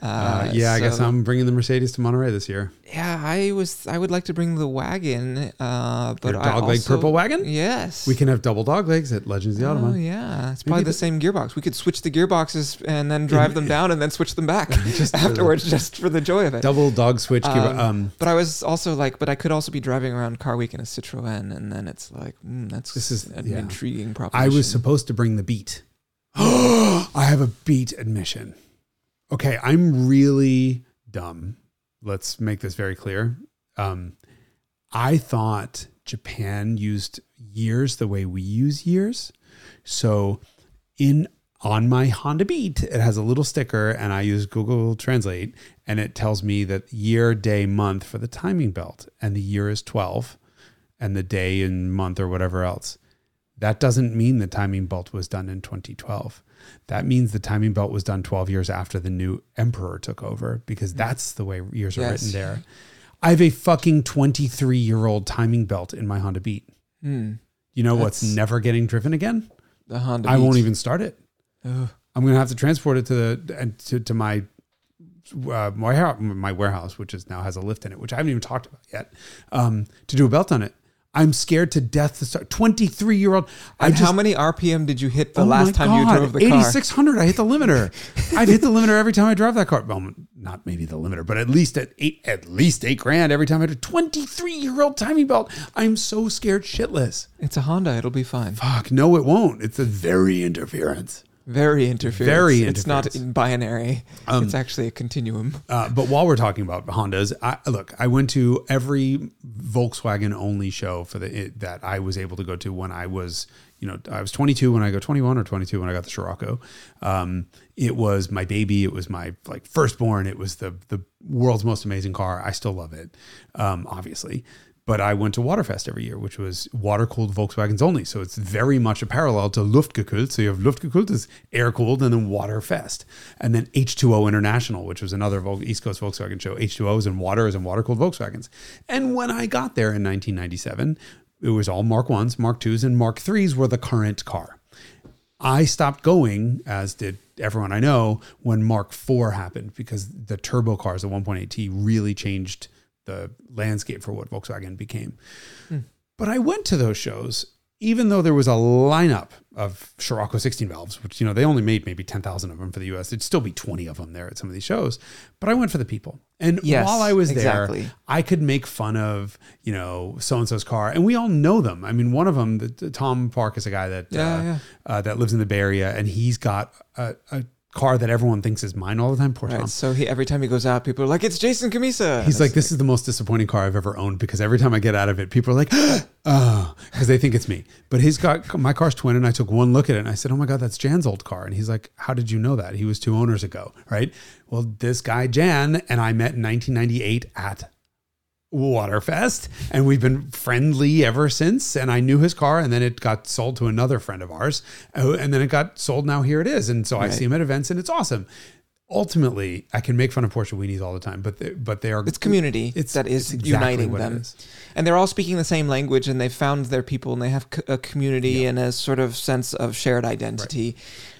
Uh, yeah, I guess I'm bringing the Mercedes to Monterey this year. Yeah, I was. I would like to bring the wagon, uh, but Your I dog leg also- purple wagon? Yes, We can have double dog legs at Legends of the Oh Autobahn. yeah, it's Maybe probably the- the same gearbox. We could switch the gearboxes and then drive them down and then switch them back Just the- afterwards, just for the joy of it. Double dog switch. gear- Um, um, But I was also like, but I could also be driving around Car Week in a Citroen, and then it's like, mm, that's This is- an yeah. intriguing proposition. I was supposed to bring the beat. I have a beat admission. Okay, I'm really dumb. Let's make this very clear. Um, I thought Japan used years the way we use years. So in on my Honda Beat, it has a little sticker and I use Google Translate and it tells me that year, day, month for the timing belt and the year is 12 and the day and month or whatever else. That doesn't mean the timing belt was done in 2012. That means the timing belt was done 12 years after the new emperor took over because that's the way years are Yes. written there. I have a fucking 23 year old timing belt in my Honda Beat. Hmm. You know what's never getting driven again? the Honda. I won't even start it. Ugh. I'm going to have to transport it to the and to, to my uh, my my warehouse, which is now has a lift in it, which I haven't even talked about yet, um, to do a belt on it. I'm scared to death to start. 23 year old. And just how many RPM did you hit the Oh last time you drove the car? 8600. I hit the limiter. I've hit the limiter every time I drive that car. Well, not maybe the limiter, but at least at eight, at least eight grand every time I do. 23 year old timing belt. I'm so scared shitless. It's a Honda. It'll be fine. Fuck, no, it won't. It's a very interference. Very interference. Very It's not interference. binary. Um, it's actually a continuum. Uh, but while we're talking about Hondas, I, look, I went to every Volkswagen only show for the it, that I was able to go to when I was, you know, I was 22 when I got 21 or 22 when I got the Scirocco. Um, it was my baby. It was my like firstborn. It was the the world's most amazing car. I still love it, um, obviously. But I went to Waterfest every year, which was water cooled Volkswagens only. So it's very much a parallel to Luftgekühlt. So you have Luftgekühlt is air cooled and then Waterfest. And then H2O International, which was another East Coast Volkswagen show. H2O is in water is in water cooled Volkswagens. And when I got there in 1997, it was all Mark 1s, Mark 2s, and Mark 3s were the current car. I stopped going, as did everyone I know, when Mark 4 happened because the turbo cars, the 1.8T, really changed the landscape for what Volkswagen became. But I went to those shows, even though there was a lineup of Scirocco 16 valves, which, you know, they only made maybe 10,000 of them for the US. There'd still be 20 of them there at some of these shows. But I went for the people. And Yes, while I was exactly. there, I could make fun of, you know, so and so's car. And we all know them. I mean, one of them, the, the Tom Park is a guy that, Yeah, uh, yeah. Uh, that lives in the Bay Area, and he's got a, a car that everyone thinks is mine all the time. Poor Tom. So he every time he goes out, people are like, "It's Jason Cammisa." He's like, this is the most disappointing car I've ever owned because every time I get out of it, people are like, ah, oh, because they think it's me. But he's got my car's twin, and I took one look at it and I said, oh my God, that's Jan's old car. And he's like, how did you know that? He was two owners ago, right? Well, this guy, Jan, and I met in 1998 at Waterfest, and we've been friendly ever since. And I knew his car, and then it got sold to another friend of ours, uh, and then it got sold. Now here it is, and so I see him at events, and it's awesome. Ultimately, I can make fun of Porsche weenies all the time, but they, but they are it's community It's- that is it's exactly uniting them, and they're all speaking the same language, and they've found their people, and they have a community and a sort of sense of shared identity,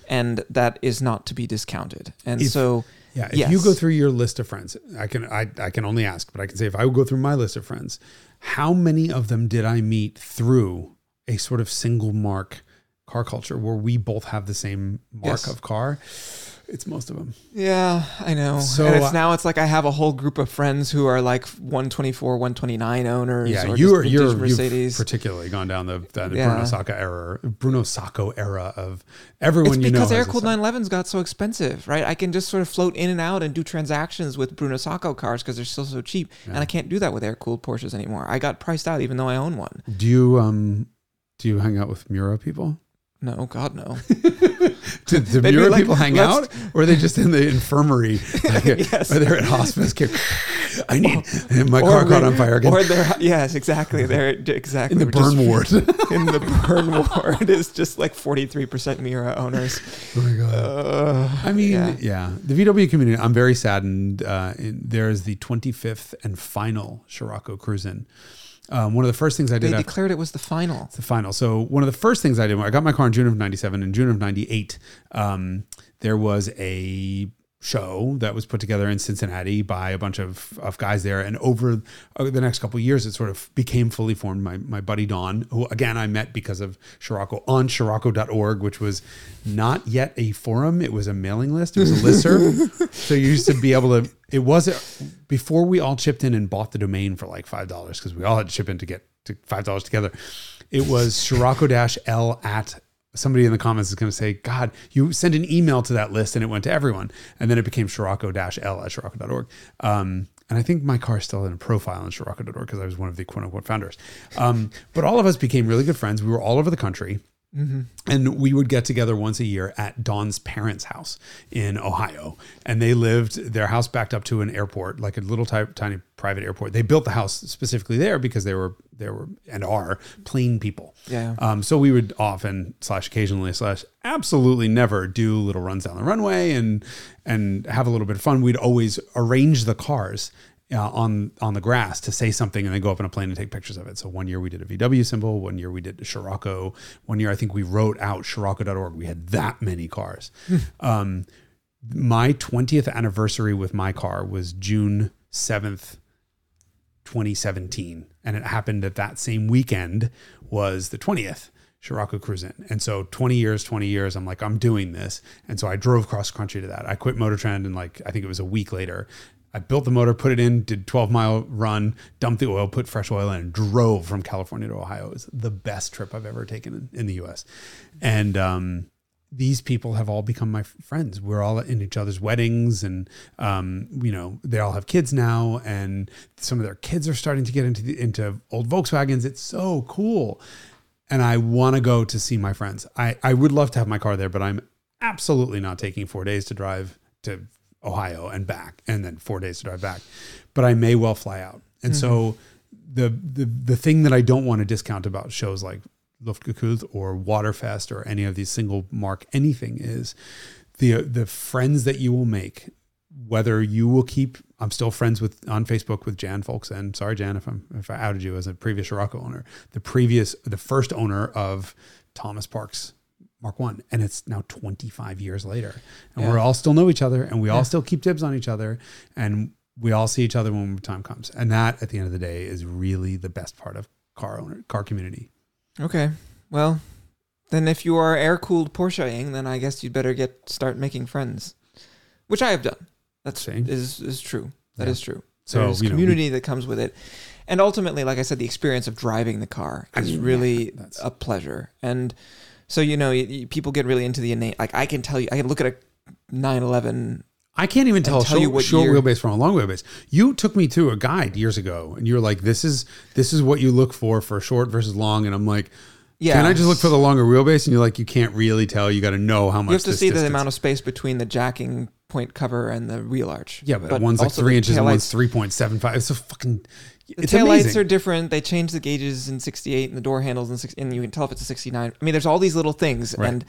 and that is not to be discounted. And If- so, Yeah, if Yes. you go through your list of friends, I can I, I can only ask, but I can say if I would go through my list of friends, how many of them did I meet through a sort of single mark car culture where we both have the same mark Yes. of car? It's most of them. Yeah, I know. So, and it's uh, now it's like I have a whole group of friends who are like 124, 129 owners. Yeah, or you are you're you've Mercedes. particularly gone down the, the, Yeah. Bruno Sacco era, Bruno Sacco era of everyone It's you know. because air cooled son. 911s got so expensive, right? I can just sort of float in and out and do transactions with Bruno Sacco cars because they're still so cheap, and I can't do that with air cooled Porsches anymore. I got priced out even though I own one. Do you um do you hang out with Mura people? No, God, no. Do, do They'd be Mira like, people hang out, or are they just in the infirmary? Like, Yes. Or they're at hospice care? I need my car caught on fire again Or they're yes, exactly. They're exactly in the We're just- burn ward. in the burn ward is just like forty three percent Mira owners. oh my god. Uh, I mean, yeah. yeah. the VW community. I'm very saddened. Uh, in, there is the 25th and final Scirocco Cruise-In. Um, one of the first things I they did. after- declared it was the final. It's the final. So one of the first things I did, when I got my car in June of '97. In June of '98, um, there was a show that was put together in Cincinnati by a bunch of, of guys there. And over the next couple of years, it sort of became fully formed. My my buddy Don, who again I met because of Scirocco on Scirocco.org, which was not yet a forum. It was a mailing list. It was a listserv. so you used to be able to. It was before we all chipped in and bought the domain for like five dollars because we all had to chip in to get to five dollars together. It was Scirocco L at somebody in the comments is going to say, God, you sent an email to that list and it went to everyone. And then it became Scirocco L at Scirocco.org. Um, and I think my car is still in a profile on Scirocco.org because I was one of the quote unquote founders. Um, but all of us became really good friends. We were all over the country. And we would get together once a year at Don's parents' house in Ohio. And they lived, their house backed up to an airport, like a little ty- tiny private airport. They built the house specifically there because they were, they were and are plane people. Yeah. Um, so we would often slash occasionally slash absolutely never do little runs down the runway and and have a little bit of fun. We'd always arrange the cars uh, on on the grass to say something and then go up in a plane and take pictures of it. So one year we did a VW symbol, one year we did a Scirocco, one year I think we wrote out Scirocco.org. We had that many cars. um, my 20th anniversary with my car was June 7th, 2017. And it happened that that same weekend was the 20th. Scirocco Cruise-In. And so 20 years, 20 years, I'm like, I'm doing this. And so I drove cross country to that. I quit Motor Trend and like, I think it was a week later. I built the motor, put it in, did 12 mile run, dumped the oil, put fresh oil in, and drove from California to Ohio. It was the best trip I've ever taken in, in the US. And um, these people have all become my friends. We're all in each other's weddings, and um, you know they all have kids now, and some of their kids are starting to get into the, into old Volkswagens. It's so cool, and I want to go to see my friends. I I would love to have my car there, but I'm absolutely not taking four days to drive to Ohio and back, and then four days to drive back. But I may well fly out, and so mm-hmm. the the the thing that I don't want to discount about shows like Luftgekühlt or Waterfest or any of these single mark anything is the the friends that you will make. Whether you will keep, I'm still friends with on Facebook with Jan Folks, and sorry Jan if I'm if I outed you as a previous Scirocco owner, the previous the first owner of Thomas Parks Mark One, and it's now 25 years later, and Yeah. we all still know each other, and we Yeah. all still keep dibs on each other, and we all see each other when time comes, and that at the end of the day is really the best part of car owner car community. Okay. Well, then if you are air cooled Porscheing, then I guess you'd better get start making friends, which I have done. That's See? is is true. That Yeah. is true. So, There's you know, we- community that comes with it, and ultimately, like I said, the experience of driving the car I is mean, really a pleasure. And so you know, people get really into the innate. Like I can tell you, I can look at a 911. I can't even tell, tell short, you what short year- wheelbase from a long wheelbase. You took me to a guide years ago, and you were like, "This is this is what you look for for short versus long," and I'm like, Yeah. "Can I just look for the longer wheelbase?" And you're like, "You can't really tell. You got to know how much." You have to see the amount of space between the jacking point cover and the wheel arch. Yeah, but, one's like three inches and one's three point seven five. It's a fucking. The It's taillights amazing. are different. They change the gauges in 68 and the door handles in 6 and you can tell if it's a 69. I mean, there's all these little things Right. and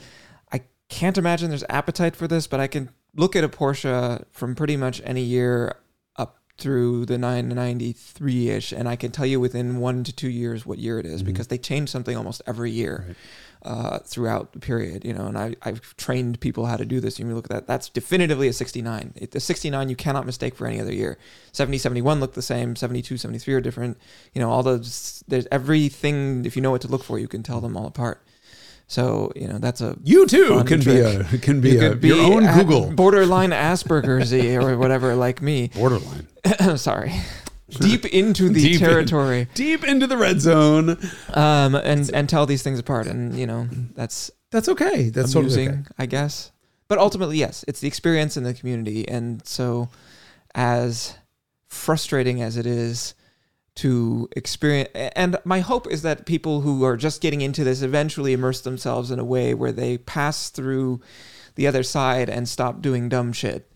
I can't imagine there's appetite for this, but I can look at a Porsche from pretty much any year up through the 993-ish and I can tell you within 1 to 2 years what year it is Mhm. because they change something almost every year. Right. Uh, throughout the period, you know, and I, I've trained people how to do this. You look at that, that's definitively a 69. It, the 69 you cannot mistake for any other year. 70, 71 look the same. 72, 73 are different. You know, all those, there's everything, if you know what to look for, you can tell them all apart. So, you know, that's a, You too can be a can be, you a, be your own Google borderline Asperger's or whatever, like me. borderline. Sorry. Deep into the Deep in. territory. Deep into the red zone. Um, and, and tell these things apart. And, you know, that's, That's okay. That's amusing, totally okay. I guess. But ultimately, yes, it's the experience in the community, and so as frustrating as it is to experience and my hope is that people who are just getting into this eventually immerse themselves in a way where they pass through the other side and stop doing dumb shit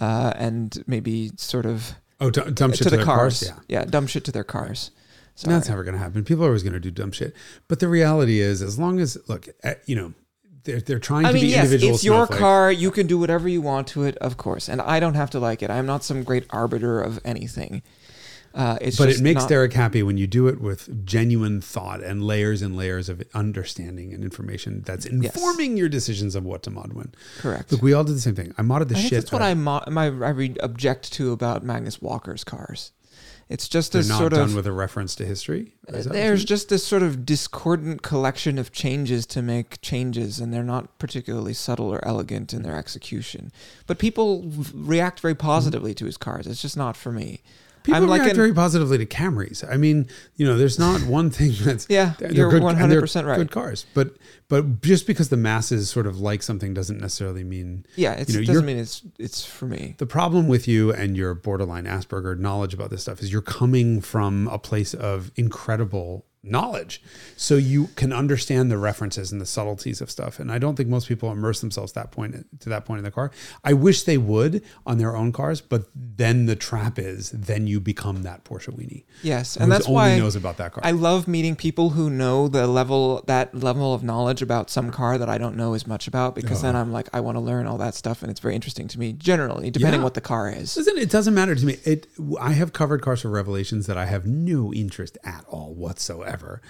uh, and maybe sort of Oh, d- dumb shit to, to, the their cars. cars. Yeah. dumb shit to their cars. Sorry. That's never going to happen. People are always going to do dumb shit. But the reality is, as long as look, eh, you know, they're they're trying I to mean, be yes, individual. it's your snowflakes. car. You can do whatever you want to it, of course, and I don't have to like it. I'm not some great arbiter of anything. Uh, it's But just it makes not- Derek happy when you do it with genuine thought and layers and layers of understanding and information that's informing your decisions of what to mod when. correct. Look, we all did the same thing. I modded the I shit. that's what I, my, I object to about Magnus Walker's cars. It's just They're a sort done of with a reference to history. Is that what there's just this sort of discordant collection of changes to make changes, and they're not particularly subtle or elegant in their execution. But people react very positively to his cars. It's just not for me. People I'm like react an- very positively to Camrys. I mean, you know, there's not one thing that's Yeah, they're you're and they're 100% right. Good cars, but but just because the masses sort of like something doesn't necessarily mean Yeah, it's, You know, it doesn't mean it's it's for me. the problem with you and your borderline Asperger knowledge about this stuff is you're coming from a place of incredible knowledge. So you can understand the references and the subtleties of stuff. And I don't think most people immerse themselves that point to that point in the car. I wish they would on their own cars, but then the trap is then you become that Porsche weenie. Yes, and that's only why knows about that car. I love meeting people who know the level that level of knowledge about some car that I don't know as much about because then I'm like I want to learn all that stuff and it's very interesting to me generally depending Yeah. what the car is. Listen, it doesn't matter to me. It I have covered cars for revelations that I have no interest at all whatsoever. Ever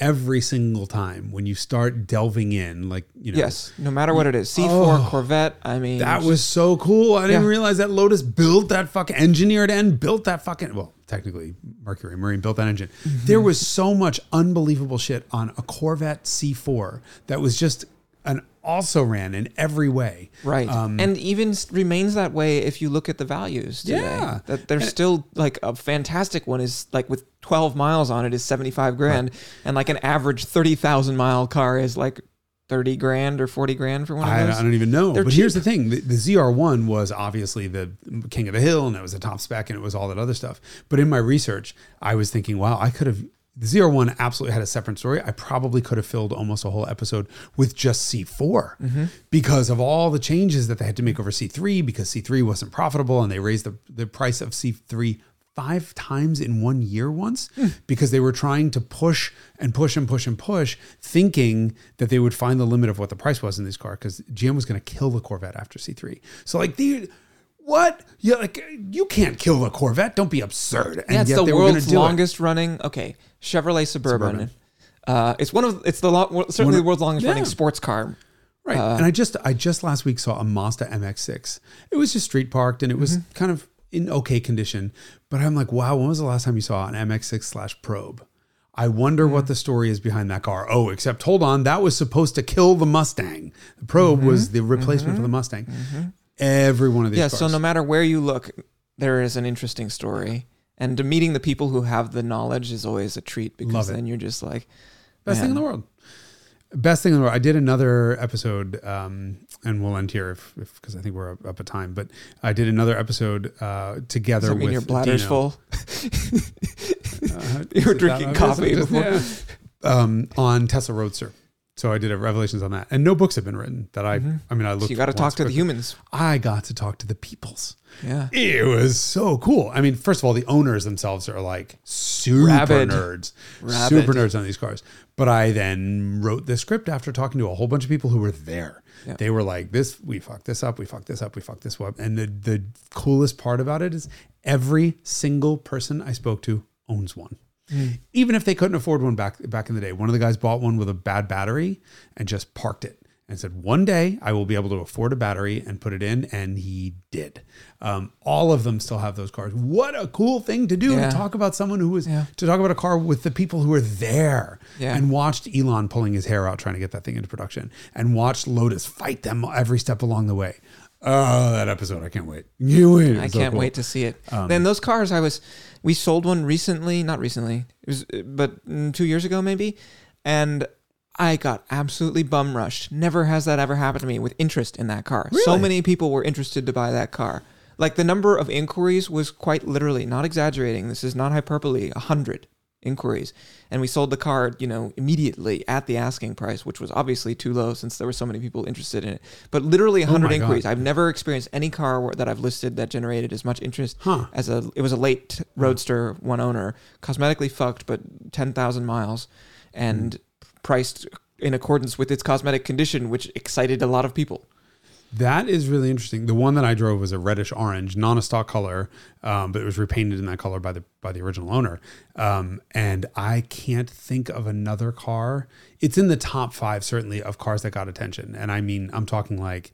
every single time when you start delving in, like you know, Yes, no matter what it is, C4 Oh, Corvette. I mean, that was so cool. I didn't Yeah. realize that Lotus built that fucking engineered and built that fucking well, technically Mercury Marine built that engine. Mm-hmm. There was so much unbelievable shit on a Corvette C4 that was just also ran in every way. right, Um, and even remains that way if you look at the values today. Yeah. that there's still like a fantastic one is like with 12 miles on it is 75 grand, and like an average 30,000 mile car is like 30 grand or 40 grand for one of I, those. I don't even know. They're but here's the thing: the, the ZR1 was obviously the king of the hill, and it was a top spec, and it was all that other stuff. But in my research, I was thinking, wow, I could have. The ZR1 absolutely had a separate story. I probably could have filled almost a whole episode with just C4 Mm-hmm. because of all the changes that they had to make over C3 because C3 wasn't profitable and they raised the, the price of C3 five times in one year once Hmm. because they were trying to push and push and push and push, thinking that they would find the limit of what the price was in this car because GM was going to kill the Corvette after C3. So like the what? Yeah, like you can't kill the Corvette. Don't be absurd. And Yeah, it's yet the they were gonna world's longest running. Okay, Chevrolet Suburban. Suburban. Uh, it's one of it's the lo- certainly of- the world's longest running sports car. Right. Uh, and I just I just last week saw a Mazda MX6. It was just street parked and it was Mm-hmm. kind of in okay condition. But I'm like, wow, when was the last time you saw an MX6 slash probe? I wonder Mm-hmm. what the story is behind that car. Oh, except hold on, that was supposed to kill the Mustang. The probe Mm-hmm. was the replacement for the Mustang. Every one of these Yeah, cars. so no matter where you look, there is an interesting story. And meeting the people who have the knowledge is always a treat because then you're just like, Best thing in the world. Best thing in the world. I did another episode, um, and we'll end here if because I think we're up, up at time. But I did another episode uh, together does that mean with your bladder's Dino. full? Uh, You were drinking coffee before. Yeah. Um, on Tesla Roadster. So I did a revelations on that, and no books have been written that I. I mean, I Mm-hmm. So you got to talk to the humans. I got to talk to the peoples. Yeah. It was so cool. I mean, first of all, the owners themselves are like super Rabid. nerds, Rabid. super nerds on these cars. But I then wrote the script after talking to a whole bunch of people who were there. Yeah. They were like, "This, we fucked this up, we fucked this up, we fucked this up." And the the coolest part about it is every single person I spoke to owns one. Even if they couldn't afford one back back in the day, one of the guys bought one with a bad battery and just parked it and said, "One day I will be able to afford a battery and put it in," and he did. Um, all of them still have those cars. What a cool thing to do Yeah. to talk about someone who was Yeah. to talk about a car with the people who were there Yeah. and watched Elon pulling his hair out trying to get that thing into production and watched Lotus fight them every step along the way. Oh, that episode! I can't wait. You wait. I can't wait to see it. then those cars, I was, we sold one recently, not recently, it was, but mm, two years ago maybe, and I got absolutely bum rushed. Never has that ever happened to me with interest in that car. So many people were interested to buy that car. Like the number of inquiries was quite literally, not exaggerating. This is not hyperbole. A hundred inquiries, and we sold the car, you know, immediately at the asking price, which was obviously too low since there were so many people interested in it. But literally a Oh hundred my God. inquiries. I've never experienced any car that I've listed that generated as much interest Huh. as a. It was a late Roadster, one owner, cosmetically fucked, but ten thousand miles, and hmm. priced in accordance with its cosmetic condition, which excited a lot of people. That is really interesting. The one that I drove was a reddish orange, non a stock color, um, but it was repainted in that color by the by the original owner. Um, and I can't think of another car. It's in the top five certainly of cars that got attention. And I mean, I'm talking like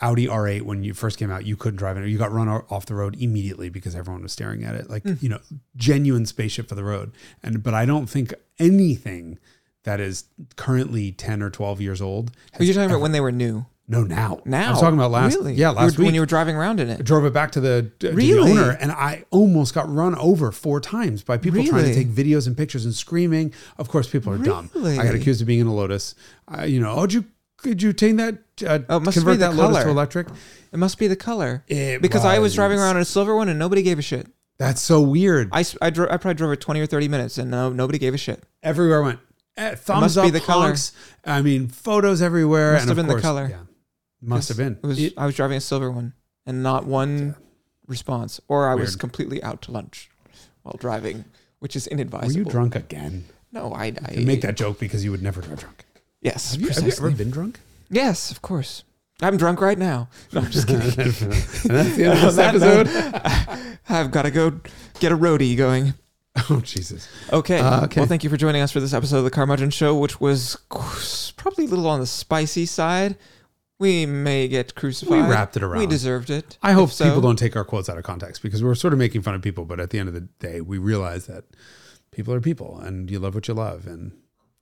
Audi R8 when you first came out, you couldn't drive it. You got run off the road immediately because everyone was staring at it. Like you know, genuine spaceship for the road. And but I don't think anything that is currently 10 or 12 years old. Are you has talking about when they were new? No, now. Now, I was talking about last. Really? Yeah, You last were- week when you were driving around in I it. drove it back to the, to Really? the owner, and I almost got run over four times by people trying to take videos and pictures and screaming. Of course, people are dumb. I got accused of being in a Lotus. I, you know, oh, did you could you take that? Uh, Oh, must convert be the that Lotus to color. electric? It must be the color. It Because I was driving around in a silver one and nobody gave a shit. That's so weird. I, I, dro- I probably drove it 20 or 30 minutes and no, nobody gave a shit. Everywhere I went. Eh, thumbs must up, be the color. I mean, photos everywhere. Must and have of been the color. Yeah, must have been. It was, It- I was driving a silver one and not one response. Or I was Weird. completely out to lunch while driving, which is inadvisable. were inadvisable. you drunk again? No, I, I You make that joke because you would never drive drunk. Yes, Have you, have you precisely. ever been drunk? Yes, of course. I'm drunk right now. No, I'm just kidding. and that's the end of On this that episode. note, I've got to go get a roadie going. Oh Jesus! Okay. Uh, okay. Well, thank you for joining us for this episode of the Carmudgeon Show, which was qu- probably a little on the spicy side. We may get crucified. We wrapped it around. We deserved it. I hope so- people don't take our quotes out of context because we're sort of making fun of people, but at the end of the day, we realize that people are people, and you love what you love, and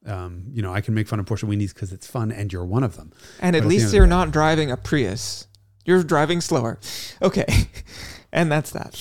um, you know I can make fun of Porsche weenies because it's fun, and you're one of them. And But at least you're day- not driving a Prius. You're driving slower. Okay. and that's that.